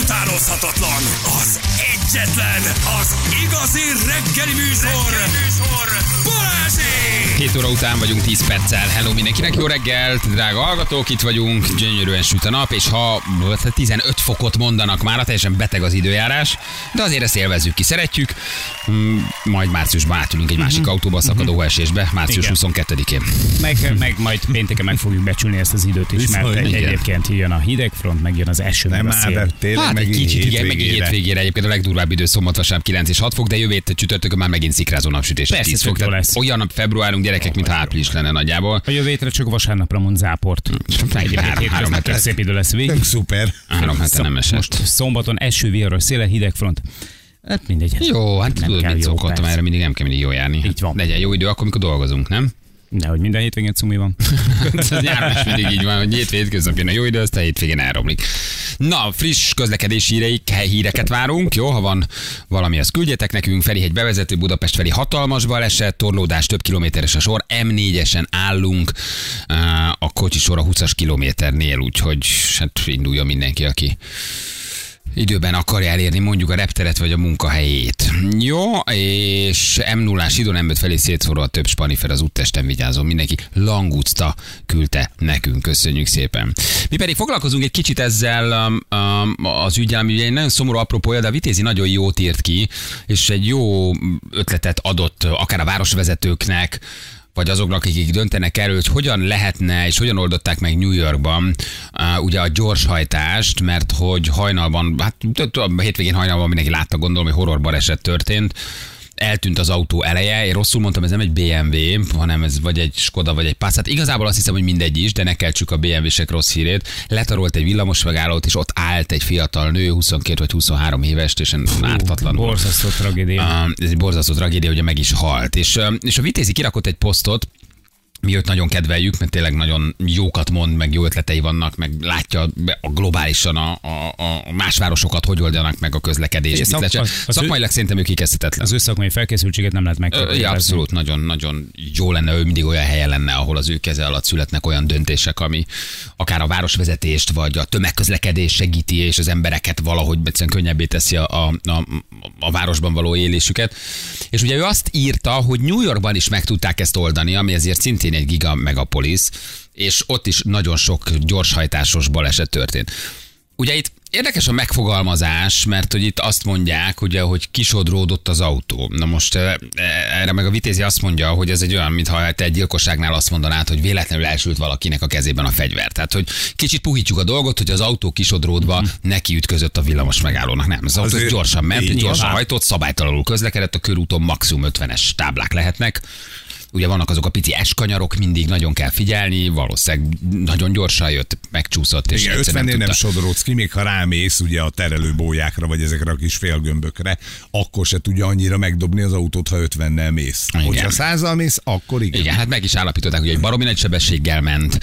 utánozhatatlan, az egyetlen, az igazi reggeli műsor, reggeli műsor Balázsék! 7 óra után vagyunk 10 perccel. Hello mindenkinek, jó reggelt, drága hallgatók, itt vagyunk, gyönyörűen süt a nap, és ha 15 fokot mondanak már, teljesen beteg az időjárás, de azért ezt élvezzük ki, szeretjük. Mm, Majd márciusban átülünk egy másik autóba, szakadó esésbe, március Igen. 22-én. Meg, meg majd pénteken meg fogjuk becsülni ezt az időt is, mert Viszont egy, igen. egyébként jön a hidegfront, meg jön az eső, Nem meg a már, szél. de tényleg Hát egy kicsit, igen, meg hétvégére egyébként a legdurvább idő szombat, vasárnap 9 és 6 fok, de jövő csütörtökön már megint szikrázó napsütés. és Persze, 10 fok, tehát lesz. olyan a februárunk gyerekek, mint április lenne nagyjából. A jövő hétre csak vasárnapra mond záport. Egy- három- hetes. szép idő lesz végig. Szuper. Három hete nem esett. Most szombaton eső, viharos, széle, hidegfront. Hát mindegy. Jó, hát Nem tudod, mit jó, szokottam, erre mindig nem kell mindig jól járni. Így van. Legyen jó idő, akkor, amikor dolgozunk, nem? Nehogy minden hétvégén cumi van. Ez nyáron is mindig így van, hogy hétvégén hétköznap jön a jó idő, aztán hétvégén elromlik. Na, friss közlekedési híreik, híreket várunk, jó? Ha van valami, azt küldjetek nekünk. Ferihegy bevezető Budapest felé hatalmas baleset, torlódás több kilométeres a sor, M4-esen állunk a kocsi sor a 20-as kilométernél, úgyhogy hát induljon mindenki, aki időben akarja elérni mondjuk a repteret vagy a munkahelyét. Jó, és m 0 idon m felé szétszorol a több spanifer az úttesten vigyázom. Mindenki Langucta küldte nekünk, köszönjük szépen. Mi pedig foglalkozunk egy kicsit ezzel um, um, az ügyel, ami egy nagyon szomorú apropója, de a Vitézi nagyon jót írt ki, és egy jó ötletet adott akár a városvezetőknek, vagy azoknak, akik döntenek erről, hogy hogyan lehetne, és hogyan oldották meg New Yorkban uh, ugye a gyorshajtást, mert hogy hajnalban, hát hétvégén hajnalban mindenki látta, gondolom, hogy horror baleset történt, eltűnt az autó eleje, én rosszul mondtam, ez nem egy BMW, hanem ez vagy egy Skoda, vagy egy Passat. Igazából azt hiszem, hogy mindegy is, de ne keltsük a BMW-sek rossz hírét. Letarolt egy villamos megállót, és ott állt egy fiatal nő, 22 vagy 23 éves, és ártatlan. Borzasztó tragédia. Uh, ez egy borzasztó tragédia, hogy meg is halt. És, és a Vitézi kirakott egy posztot, mi őt nagyon kedveljük, mert tényleg nagyon jókat mond, meg jó ötletei vannak, meg látja a globálisan a, a, a más városokat, hogy oldanak meg a közlekedést. Szak- az- az ő- Szakmailag szerintem ő kikezdhetetlen. Az ő szakmai felkészültséget nem lehet megkérdőjelezni. Ja, abszolút, nagyon, nagyon jó lenne, ő mindig olyan helyen lenne, ahol az ő keze alatt születnek olyan döntések, ami akár a városvezetést, vagy a tömegközlekedés segíti, és az embereket valahogy egyszerűen könnyebbé teszi a, a, a, a városban való élésüket. És ugye ő azt írta, hogy New Yorkban is meg tudták ezt oldani, ami ezért szintén egy giga megapolis, és ott is nagyon sok gyorshajtásos baleset történt. Ugye itt érdekes a megfogalmazás, mert hogy itt azt mondják, ugye, hogy kisodródott az autó. Na most eh, erre meg a vitézi azt mondja, hogy ez egy olyan, mintha te egy gyilkosságnál azt mondanád, hogy véletlenül elsült valakinek a kezében a fegyver. Tehát, hogy kicsit puhítjuk a dolgot, hogy az autó kisodródva neki ütközött a villamos megállónak. Nem, az autó gyorsan ment, gyorsan hajtott, szabálytalanul közlekedett, a körúton maximum 50-es táblák lehetnek. Ugye vannak azok a pici eskanyarok, mindig nagyon kell figyelni, valószínűleg nagyon gyorsan jött, megcsúszott, és Igen, egyszer 50 nem, nem sodródsz ki, még ha rámész ugye a terelőbójákra, vagy ezekre a kis félgömbökre, akkor se tudja annyira megdobni az autót, ha 50-nel mész. Igen. Hogyha 100 mész, akkor igen. Igen, hát meg is állapították, hogy egy baromi nagy sebességgel ment,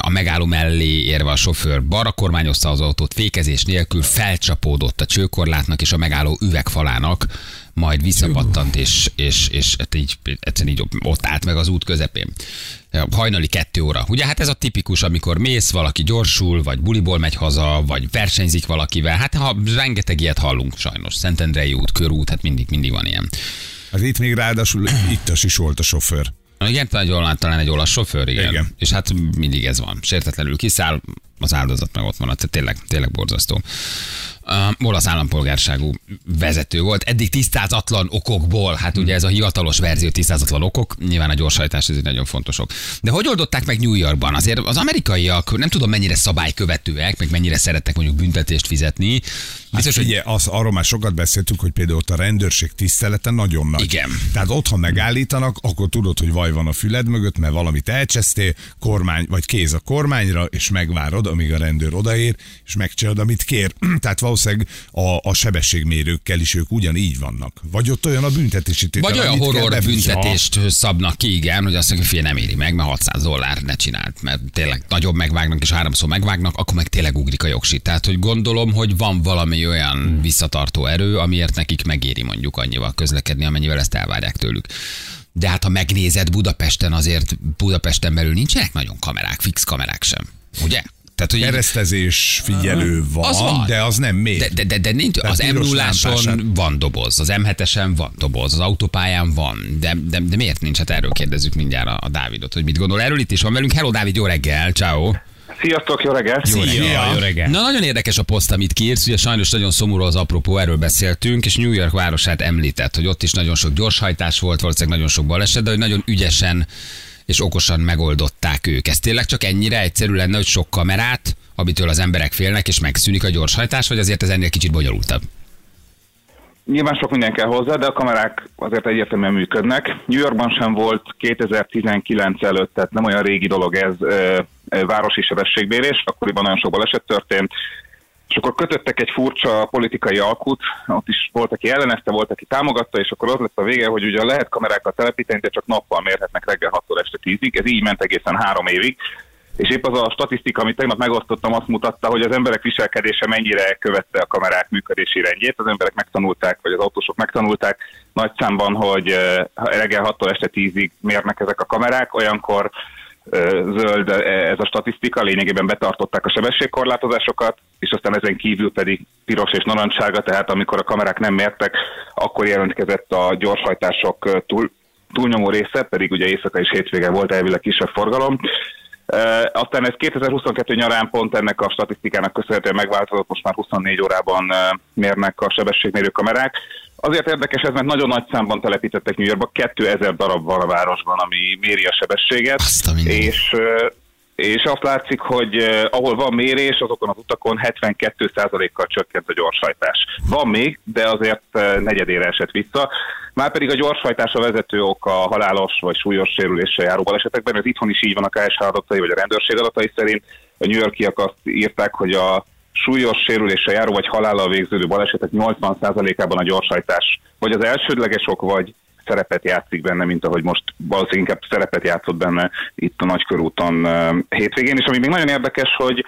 a megálló mellé érve a sofőr balra kormányozta az autót, fékezés nélkül felcsapódott a csőkorlátnak és a megálló üvegfalának, majd visszapattant, és, és, és hát így, egyszerűen így ott állt meg az út közepén. Hajnali kettő óra. Ugye hát ez a tipikus, amikor mész, valaki gyorsul, vagy buliból megy haza, vagy versenyzik valakivel. Hát ha rengeteg ilyet hallunk sajnos. Szentendrei út, körút, hát mindig, mindig van ilyen. Az itt még ráadásul ittas is volt a sofőr. Igen, talán egy olasz, talán egy olasz sofőr, igen. Igen. És hát mindig ez van. Sértetlenül kiszáll, az áldozat meg ott maradt. Tényleg, tényleg borzasztó. Uh, olasz állampolgárságú vezető volt. Eddig tisztázatlan okokból, hát ugye ez a hivatalos verzió tisztázatlan okok, nyilván a gyorshajtás ez egy nagyon fontos ok. De hogy oldották meg New Yorkban? Azért az amerikaiak nem tudom mennyire szabálykövetőek, meg mennyire szeretnek mondjuk büntetést fizetni. Biztos, Hát hogy Figyelj, az, arról már sokat beszéltünk, hogy például ott a rendőrség tisztelete nagyon nagy. Igen. Tehát ott, ha megállítanak, akkor tudod, hogy vaj van a füled mögött, mert valamit elcsesztél, kormány, vagy kéz a kormányra, és megvárod, amíg a rendőr odaér, és megcsinálod, amit kér. Tehát valószínűleg a, a sebességmérőkkel is ők ugyanígy vannak. Vagy ott olyan a büntetési tétel, Vagy olyan horror büntetést szabnak ki, igen, hogy azt mondja, hogy nem éri meg, mert 600 dollár ne csinált, mert tényleg nagyobb megvágnak, és háromszor megvágnak, akkor meg tényleg ugrik a jogsi. Tehát, hogy gondolom, hogy van valami olyan Hmm. visszatartó erő, amiért nekik megéri mondjuk annyival közlekedni, amennyivel ezt elvárják tőlük. De hát ha megnézed Budapesten, azért Budapesten belül nincsenek nagyon kamerák, fix kamerák sem. Ugye? Tehát, hogy Keresztezés figyelő van, Az van. de az nem még. de, de, de, de nincs, Tehát az m piros 0 lámpását. van doboz, az M7-esen van doboz, az autópályán van, de, de, de miért nincs? Hát erről kérdezzük mindjárt a, a Dávidot, hogy mit gondol. Erről itt is van velünk. Hello Dávid, jó reggel, ciao. Sziasztok, jó reggelt! Jó Szia, reggel. jó reggel. Na, nagyon érdekes a poszt, amit kiírsz, ugye sajnos nagyon szomorú az apropó, erről beszéltünk, és New York városát említett, hogy ott is nagyon sok gyorshajtás volt, valószínűleg nagyon sok baleset, de hogy nagyon ügyesen és okosan megoldották ők. Ez tényleg csak ennyire egyszerű lenne, hogy sok kamerát, amitől az emberek félnek, és megszűnik a gyorshajtás, vagy azért ez ennél kicsit bonyolultabb? Nyilván sok minden kell hozzá, de a kamerák azért egyértelműen működnek. New Yorkban sem volt 2019 előtt, tehát nem olyan régi dolog ez városi sebességbérés, akkoriban nagyon sok baleset történt, és akkor kötöttek egy furcsa politikai alkut, ott is volt, aki ellenezte, volt, aki támogatta, és akkor az lett a vége, hogy ugye lehet kamerákat telepíteni, de csak nappal mérhetnek reggel 6-tól este 10-ig. Ez így ment egészen három évig. És épp az a statisztika, amit tegnap megosztottam, azt mutatta, hogy az emberek viselkedése mennyire követte a kamerák működési rendjét. Az emberek megtanulták, vagy az autósok megtanulták nagy számban, hogy eh, reggel 6-tól este 10-ig mérnek ezek a kamerák, olyankor zöld ez a statisztika, lényegében betartották a sebességkorlátozásokat, és aztán ezen kívül pedig piros és narancsága, tehát amikor a kamerák nem mértek, akkor jelentkezett a gyorshajtások túl, túlnyomó része, pedig ugye éjszaka és hétvége volt elvileg kisebb forgalom. Aztán ez 2022 nyarán pont ennek a statisztikának köszönhetően megváltozott, most már 24 órában mérnek a sebességmérő kamerák. Azért érdekes ez, mert nagyon nagy számban telepítettek New Yorkba, 2000 darab van a városban, ami méri a sebességet, Azt a mindenit. és és azt látszik, hogy uh, ahol van mérés, azokon az utakon 72%-kal csökkent a gyorshajtás. Van még, de azért uh, negyedére esett vissza. Márpedig a gyorshajtás a vezető ok a halálos vagy súlyos sérüléssel járó balesetekben. Ez itthon is így van a KSH adatai vagy a rendőrség adatai szerint. A New Yorkiak azt írták, hogy a súlyos sérüléssel járó vagy halállal végződő balesetek 80%-ában a gyorshajtás vagy az elsődleges ok, vagy szerepet játszik benne, mint ahogy most valószínűleg inkább szerepet játszott benne itt a Nagykörúton hétvégén. És ami még nagyon érdekes, hogy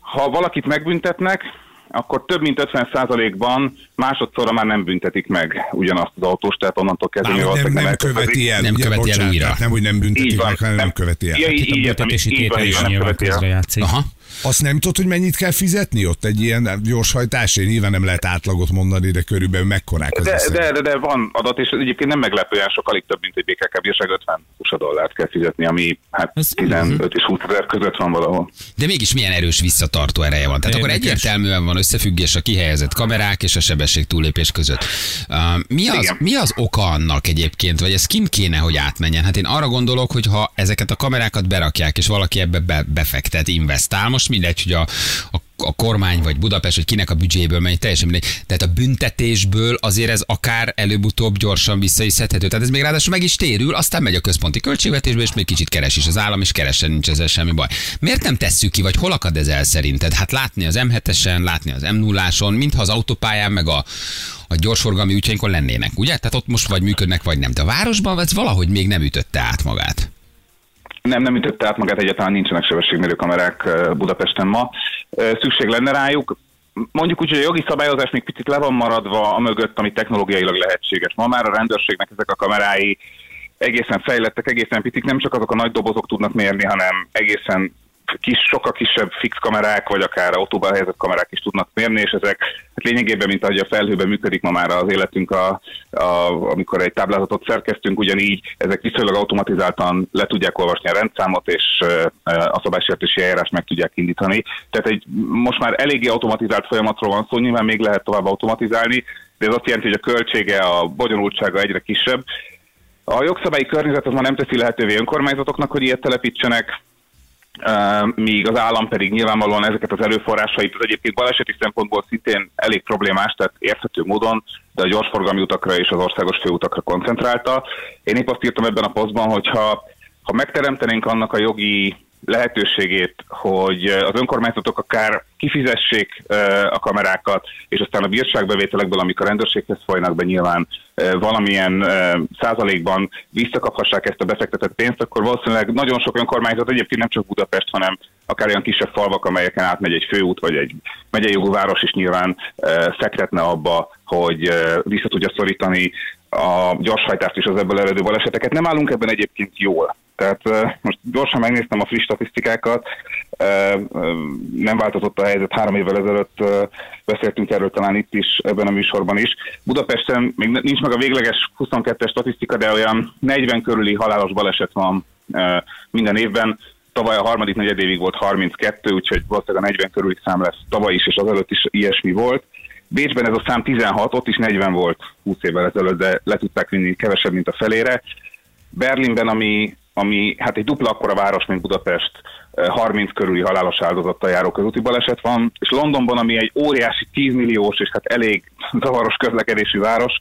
ha valakit megbüntetnek, akkor több mint 50%-ban másodszorra már nem büntetik meg ugyanazt az autós, tehát onnantól kezdve nem, nem elkövetik. követi el, Nem ugye, követi el újra. Nem, hogy nem Így büntetik van, meg, hanem nem követi el. Ja, így, Itt a így, értem, büntetési így van, tétel így is van, nem nyilván követi el. közre játszik. Aha. Azt nem tudod, hogy mennyit kell fizetni ott egy ilyen gyorshajtás? Én nyilván nem lehet átlagot mondani, de körülbelül mekkorák az De, de, de, de, van adat, és egyébként nem meglepően sok, alig több, mint egy BKK bírság 50 USA dollárt kell fizetni, ami hát Ez- 15 és 20 ezer között van valahol. De mégis milyen erős visszatartó ereje van. Tehát akkor Érdekes. egyértelműen van összefüggés a kihelyezett kamerák és a sebesség túlépés között. Uh, mi, az, Igen. mi az oka annak egyébként, vagy ez kint kéne, hogy átmenjen? Hát én arra gondolok, hogy ha ezeket a kamerákat berakják, és valaki ebbe be, befektet, investál, most mindegy, hogy a, a a kormány vagy Budapest, vagy kinek a büdzséből megy, teljesen mindegy. Tehát a büntetésből azért ez akár előbb-utóbb gyorsan vissza is szedhető. Tehát ez még ráadásul meg is térül, aztán megy a központi költségvetésbe, és még kicsit keres is az állam, és keresen nincs ezzel semmi baj. Miért nem tesszük ki, vagy hol akad ez el szerinted? Hát látni az M7-esen, látni az M0-áson, mintha az autópályán, meg a, a gyorsforgalmi útjainkon lennének, ugye? Tehát ott most vagy működnek, vagy nem. De a városban ez valahogy még nem ütötte át magát. Nem, nem ütötte át magát, egyáltalán nincsenek sebességmérő kamerák eh, Budapesten ma. Eh, Szükség lenne rájuk. Mondjuk úgy, hogy a jogi szabályozás még picit le van maradva a mögött, ami technológiailag lehetséges. Ma már a rendőrségnek ezek a kamerái egészen fejlettek, egészen picik, nem csak azok a nagy dobozok tudnak mérni, hanem egészen kis, sokkal kisebb fix kamerák, vagy akár autóban helyezett kamerák is tudnak mérni, és ezek hát lényegében, mint ahogy a felhőben működik ma már az életünk, a, a, amikor egy táblázatot szerkeztünk, ugyanígy ezek viszonylag automatizáltan le tudják olvasni a rendszámot, és a szabálysértési eljárást meg tudják indítani. Tehát egy most már eléggé automatizált folyamatról van szó, nyilván még lehet tovább automatizálni, de ez azt jelenti, hogy a költsége, a bonyolultsága egyre kisebb. A jogszabályi környezet az már nem teszi lehetővé önkormányzatoknak, hogy ilyet telepítsenek, míg az állam pedig nyilvánvalóan ezeket az erőforrásait, az egyébként baleseti szempontból szintén elég problémás, tehát érthető módon, de a gyorsforgalmi utakra és az országos főutakra koncentrálta. Én épp azt írtam ebben a posztban, hogy ha, ha megteremtenénk annak a jogi lehetőségét, hogy az önkormányzatok akár kifizessék a kamerákat, és aztán a bírságbevételekből, amik a rendőrséghez folynak be nyilván valamilyen százalékban visszakaphassák ezt a befektetett pénzt, akkor valószínűleg nagyon sok önkormányzat, egyébként nem csak Budapest, hanem akár olyan kisebb falvak, amelyeken átmegy egy főút, vagy egy megyei jogú város is nyilván fektetne abba, hogy vissza tudja szorítani a gyorshajtást és az ebből eredő baleseteket. Nem állunk ebben egyébként jól Tehát most gyorsan megnéztem a friss statisztikákat, nem változott a helyzet, három évvel ezelőtt beszéltünk erről talán itt is, ebben a műsorban is. Budapesten még nincs meg a végleges 22-es statisztika, de olyan 40 körüli halálos baleset van minden évben. Tavaly a harmadik negyedévig volt 32, úgyhogy valószínűleg a 40 körüli szám lesz tavaly is, és azelőtt is ilyesmi volt. Bécsben ez a szám 16, ott is 40 volt 20 évvel ezelőtt, de le tudták vinni kevesebb, mint a felére. Berlinben, ami, ami hát egy dupla akkora város, mint Budapest, 30 körüli halálos áldozattal járó közúti baleset van, és Londonban, ami egy óriási 10 milliós és hát elég zavaros közlekedésű város,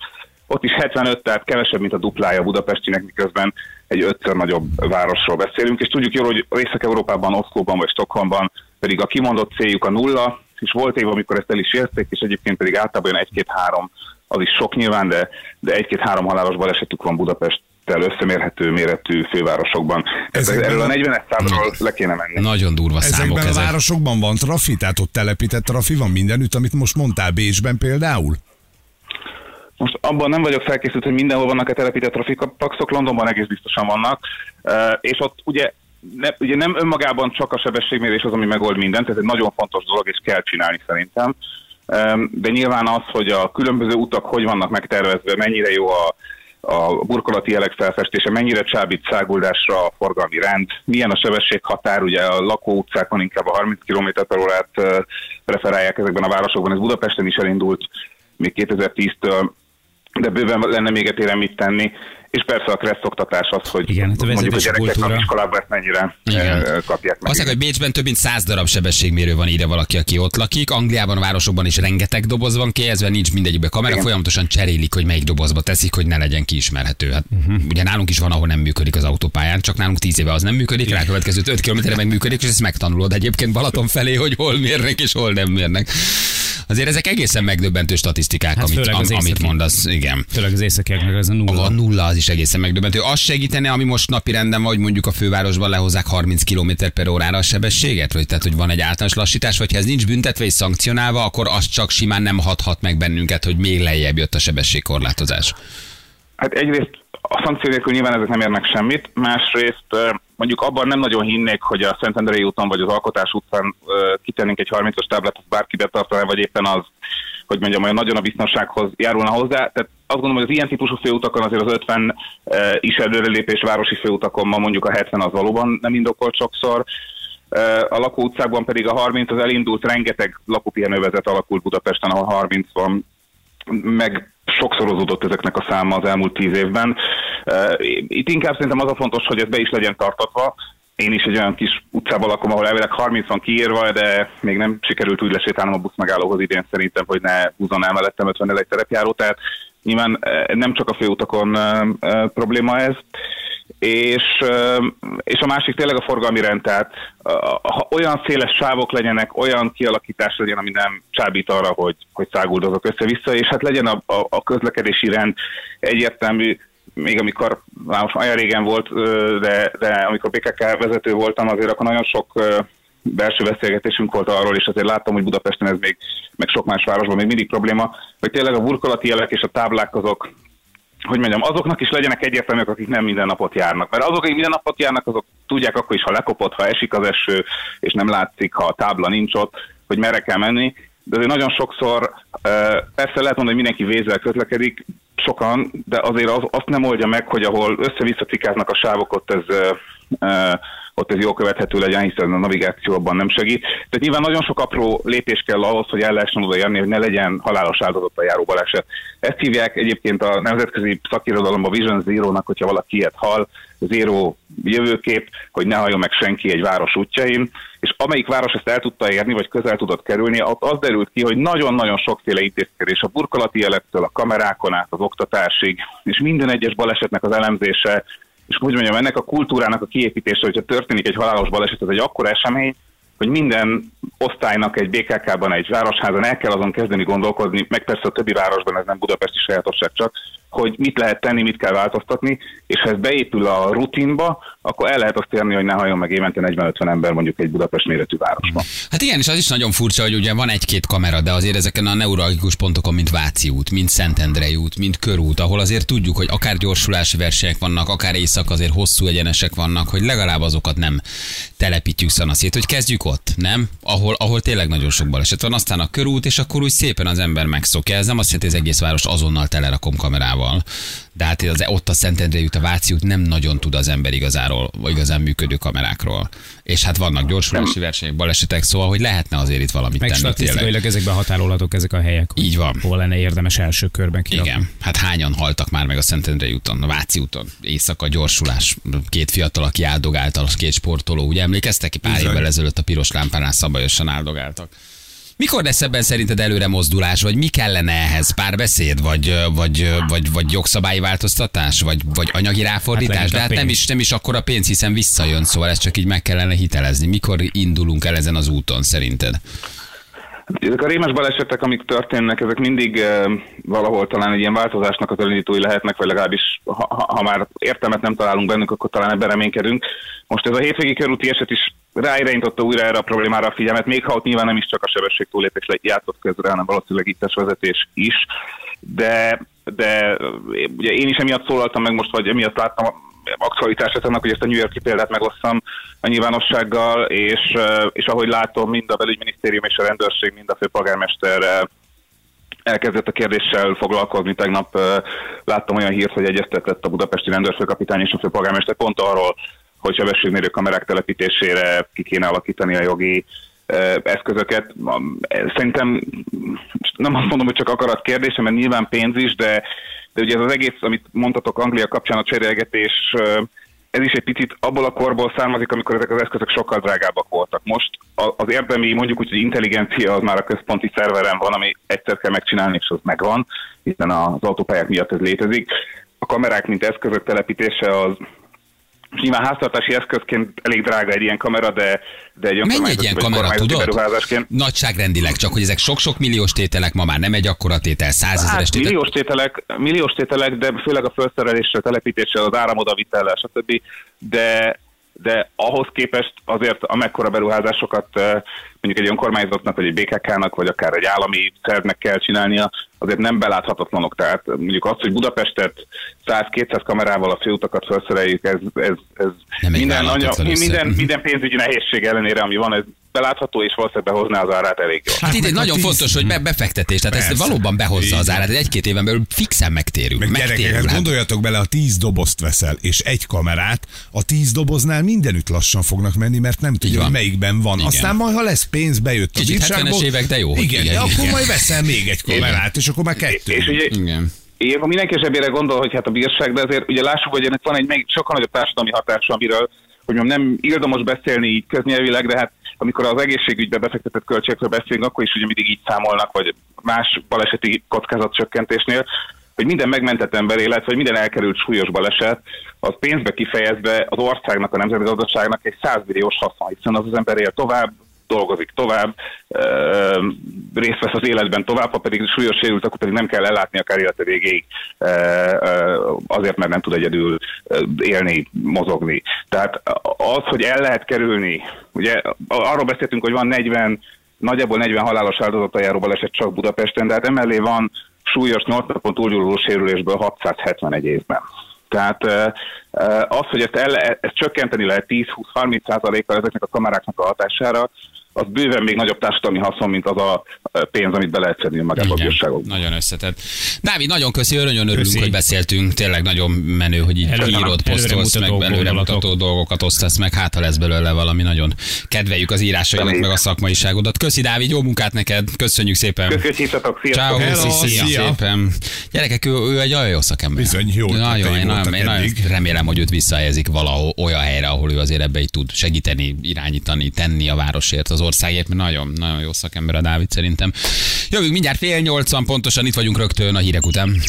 ott is 75, tehát kevesebb, mint a duplája Budapestinek, miközben egy ötször nagyobb városról beszélünk, és tudjuk jól, hogy Észak-Európában, Oszlóban vagy Stockholmban pedig a kimondott céljuk a nulla, és volt év, amikor ezt el is érték, és egyébként pedig általában olyan egy-két-három, az is sok nyilván, de, de egy-két-három halálos balesetük van Budapest összemérhető méretű fővárosokban. Ezekben erről a 40-es számról le kéne menni. Nagyon durva Ezekben számok a ezek. városokban van trafi, tehát ott telepített trafi van mindenütt, amit most mondtál Bécsben például? Most abban nem vagyok felkészült, hogy mindenhol vannak-e telepített trafikapaxok, Londonban egész biztosan vannak, és ott ugye, ne, ugye nem önmagában csak a sebességmérés az, ami megold mindent, ez egy nagyon fontos dolog, és kell csinálni szerintem. Em, De nyilván az, hogy a különböző utak hogy vannak megtervezve, mennyire jó a, a burkolati jelek felfestése, mennyire csábít száguldásra a forgalmi rend, milyen a sebességhatár, ugye a lakóutcákon inkább a 30 km per órát preferálják ezekben a városokban, ez Budapesten is elindult még 2010-től, de bőven lenne még etéren mit tenni, és persze a kressz oktatás az, hogy Igen, hát a mondjuk a gyerekek kultúra. iskolában ezt mennyire Igen. eh, kapják meg. Azt mondják, hogy Bécsben több mint 100 darab sebességmérő van ide valaki, aki ott lakik. Angliában, a városokban is rengeteg doboz van kihelyezve, nincs mindegyikben kamera, Igen. folyamatosan cserélik, hogy melyik dobozba teszik, hogy ne legyen kiismerhető. Hát, uh-huh. Ugye nálunk is van, ahol nem működik az autópályán, csak nálunk 10 éve az nem működik, rá következő 5 kilométerre meg működik, és ezt megtanulod egyébként Balaton felé, hogy hol mérnek és hol nem mérnek. Azért ezek egészen megdöbbentő statisztikák, Hát amit, főleg am, az amit mondasz. Igen. Főleg az északiaknak ez a nulla. A nulla az is egészen megdöbbentő. Az segítene, ami most napi renden vagy mondjuk a fővárosban lehozzák 30 km per órára a sebességet? Vagy tehát, hogy van egy általános lassítás, vagy ha ez nincs büntetve és szankcionálva, akkor az csak simán nem hathat meg bennünket, hogy még lejjebb jött a sebességkorlátozás. Hát egyrészt a szankció nélkül nyilván ezek nem érnek semmit, másrészt mondjuk abban nem nagyon hinnék, hogy a Szentendrei úton vagy az Alkotás utcán kitennénk egy 30-as táblát, azt bárki betartaná, vagy éppen az, hogy mondjam, olyan nagyon a biztonsághoz járulna hozzá. Tehát azt gondolom, hogy az ilyen típusú főutakon azért az 50 eh, is előrelépés városi főutakon ma mondjuk a 70 az valóban nem indokolt sokszor. A lakóutcákban pedig a 30 az elindult, rengeteg lakópihenővezet alakult Budapesten, ahol 30 van, meg sokszorozódott ezeknek a száma az elmúlt tíz évben. Itt inkább szerintem az a fontos, hogy ez be is legyen tartatva. Én is egy olyan kis utcában lakom, ahol elvileg 30 van kiírva, de még nem sikerült úgy lesétálnom a buszmegállóhoz idén szerintem, hogy ne húzzon el mellettem 50 egy terepjáró, tehát nyilván eh, nem csak a főutakon eh, eh, probléma ez. És, és a másik tényleg a forgalmi rend, tehát ha olyan széles sávok legyenek, olyan kialakítás legyen, ami nem csábít arra, hogy, hogy száguldozok össze-vissza, és hát legyen a, a, a közlekedési rend egyértelmű, még amikor, már most olyan régen volt, de, de amikor BKK vezető voltam, azért akkor nagyon sok belső beszélgetésünk volt arról, és azért láttam, hogy Budapesten ez még, meg sok más városban még mindig probléma, hogy tényleg a burkolati jelek és a táblák azok hogy mondjam, azoknak is legyenek egyértelműek, akik nem minden napot járnak. Mert azok, akik minden napot járnak, azok tudják akkor is, ha lekopott, ha esik az eső, és nem látszik, ha a tábla nincs ott, hogy merre kell menni. De azért nagyon sokszor, persze lehet mondani, hogy mindenki vézzel közlekedik, sokan, de azért az, azt nem oldja meg, hogy ahol össze-vissza a sávok, ott ez, ott ez jól követhető legyen, hiszen a navigáció abban nem segít. Tehát nyilván nagyon sok apró lépés kell ahhoz, hogy el lehessen odaérni, hogy ne legyen halálos áldozat a járó baleset. Ezt hívják egyébként a nemzetközi szakirodalomban Vision Zero-nak, hogyha valaki ilyet hall, Zero jövőkép, hogy ne halljon meg senki egy város útjain, és amelyik város ezt el tudta érni, vagy közel tudott kerülni, ott az derült ki, hogy nagyon-nagyon sokféle intézkedés a burkolati jelektől, a kamerákon át, az oktatásig, és minden egyes balesetnek az elemzése, és úgy mondjam, ennek a kultúrának a kiépítése, hogyha történik egy halálos baleset, ez egy akkora esemény, hogy minden osztálynak egy BKK-ban, egy városházan el kell azon kezdeni gondolkodni, meg persze a többi városban, ez nem budapesti sajátosság csak, hogy mit lehet tenni, mit kell változtatni, és ha ez beépül a rutinba, akkor el lehet azt érni, hogy ne halljon meg évente 40-50 ember mondjuk egy Budapest méretű városban. Hát igen, és az is nagyon furcsa, hogy ugye van egy-két kamera, de azért ezeken a neuralgikus pontokon, mint Váci út, mint Szentendrei út, mint Körút, ahol azért tudjuk, hogy akár gyorsulási versenyek vannak, akár éjszak azért hosszú egyenesek vannak, hogy legalább azokat nem telepítjük szanaszét, hogy kezdjük ott, nem? Ahol, ahol tényleg nagyon sok baleset van, aztán a körút, és akkor úgy szépen az ember megszokja. Ez nem azt jelenti, hogy az egész város azonnal telerakom kamerával. De hát az, ott a Szentendrei út, a Váci út nem nagyon tud az ember igazáról, vagy igazán működő kamerákról. És hát vannak gyorsulási versenyek, balesetek, szóval, hogy lehetne azért itt valamit Meg tenni statisztikailag ezekben határolhatók ezek a helyek. Így van. Hol lenne érdemes első körben kirakni. Igen, hát hányan haltak már meg a Szentendrei úton, a Váci úton, éjszaka gyorsulás, két fiatal, aki áldogált, az két sportoló, ugye emlékeztek ki pár évvel ezelőtt a piros lámpánál szabályosan áldogáltak. Mikor lesz ebben szerinted előre mozdulás, vagy mi kellene ehhez? Párbeszéd, vagy, vagy, vagy, vagy jogszabályi változtatás, vagy, vagy anyagi ráfordítás? Hát De hát nem is, nem is akkor a pénz, hiszen visszajön, szóval ezt csak így meg kellene hitelezni. Mikor indulunk el ezen az úton szerinted? Ezek a rémes balesetek, amik történnek, ezek mindig eh, valahol talán egy ilyen változásnak az elindítói lehetnek, vagy legalábbis ha, ha már értelmet nem találunk bennük, akkor talán ebben reménykedünk. Most ez a hétvégi körúti eset is ráirányította újra erre a problémára a figyelmet, még ha ott nyilván nem is csak a sebesség túlépés játszott közre, hanem valószínűleg ittes vezetés is. De, de ugye én is emiatt szólaltam meg most, vagy emiatt láttam aktualitását annak, hogy ezt a New Yorki példát megosszam a nyilvánossággal, és, és ahogy látom, mind a belügyminisztérium és a rendőrség, mind a főpolgármester elkezdett a kérdéssel foglalkozni. Tegnap láttam olyan hírt, hogy egyeztetett a budapesti rendőrfőkapitány és a főpolgármester pont arról, hogy sebességmérő kamerák telepítésére ki kéne alakítani a jogi eszközöket. Am- Szerintem nem azt mondom, hogy csak akarat kérdése, mert nyilván pénz is, de, de ugye ez az egész, amit mondtatok Anglia kapcsán a cserélgetés, ez is egy picit abból a korból származik, amikor ezek az eszközök sokkal drágábbak voltak. Most az érdemi, mondjuk úgy, hogy intelligencia az már a központi szerveren van, ami egyszer kell megcsinálni, és az megvan, hiszen az autópályák miatt ez létezik. A kamerák, mint eszközök telepítése az nyilván háztartási eszközként elég drága egy ilyen kamera, de, de egy Mennyi egy ilyen kamera, tudod? Nagyságrendileg, csak hogy ezek sok-sok milliós tételek, ma már nem egy akkora tétel, százezeres Hát, tétel. milliós tételek, milliós tételek, de főleg a felszereléssel, telepítéssel, az áramodavitellel, stb. De, de ahhoz képest azért amekkora beruházásokat mondjuk egy önkormányzatnak, vagy egy BKK-nak, vagy akár egy állami szervnek kell csinálnia, azért nem beláthatatlanok. Tehát mondjuk az, hogy Budapestet 100-200 kamerával a főutakat felszereljük, ez, ez, ez Nem minden, összeg. minden, Mhm. minden pénzügyi nehézség ellenére, ami van, ez belátható, és valószínűleg behozná az árát elég jól. Hát itt egy a nagyon tíz- fontos, hogy be- befektetés, tehát ezt Persze. valóban behozza az árát, egy-két éven belül fixen megtérünk. Meg gyerekek, megtérünk. hát hát. gondoljatok bele, a tíz dobozt veszel, és egy kamerát, a tíz doboznál mindenütt lassan fognak menni, mert nem tudja, van. hogy melyikben van. Igen. Aztán majd, ha lesz pénz, bejött a Kicsit bírságból. 70-es évek, de jó, Igen, igen, de akkor igen. majd veszel még egy kamerát, és akkor már kettő. És ugye Igen. Ilyenkor mindenki zsebére gondol, hogy hát a bírság, de azért ugye lássuk, hogy ennek van egy még sokkal nagyobb társadalmi hatása, amiről hogy nem illdomos beszélni így köznyelvileg, de hát amikor az egészségügybe befektetett költségekről beszélünk, akkor is ugye mindig így számolnak, vagy más baleseti kockázatcsökkentésnél, hogy minden megmentett emberélet, vagy minden elkerült súlyos baleset, az pénzbe kifejezve az országnak, a nemzetgazdaságnak egy 100 milliós haszon, hiszen az az ember él tovább, dolgozik tovább, ö, részt vesz az életben tovább, ha pedig súlyos sérült, akkor pedig nem kell ellátni akár élete végéig ö, ö, azért, mert nem tud egyedül ö, élni, mozogni. Tehát az, hogy el lehet kerülni, ugye arról beszéltünk, hogy van 40, nagyjából 40 halálos áldozata járó baleset csak Budapesten, de hát emellé van súlyos 8 napon túlgyúló sérülésből 671 évben. Tehát az, hogy ezt, el, ezt csökkenteni lehet 10-20-30 százalékkal ezeknek a kameráknak a hatására, az bőven még nagyobb társadalmi haszon, mint az a pénz, amit be lehet szedni magába a bírságokba. nagyon összetett. Dávid, nagyon köszi, nagyon örülünk, Köszi. hogy beszéltünk. Tényleg nagyon menő, hogy így Előre- írod, posztolsz, meg előremutató dolgokat osztasz meg, hát ha lesz belőle valami nagyon kedveljük az írásaidat, meg a szakmaiságodat. Köszi, Dávid, jó munkát neked, köszönjük szépen. Köszönjük, hívtatok, Ciao! Hello, szia, szia. szépen. Gyerekek, ő, ő egy nagyon jó szakember. Bizony, jó Nagyon, én, nagyon, én nagyon remélem, hogy őt visszahelyezik valahol olyan helyre, ahol ő azért ebbe tud segíteni, irányítani, tenni a városért, az országért, mert nagyon, nagyon jó szakember a Dávid szerintem. Jövünk mindjárt fél nyolcan, pontosan itt vagyunk rögtön a hírek után.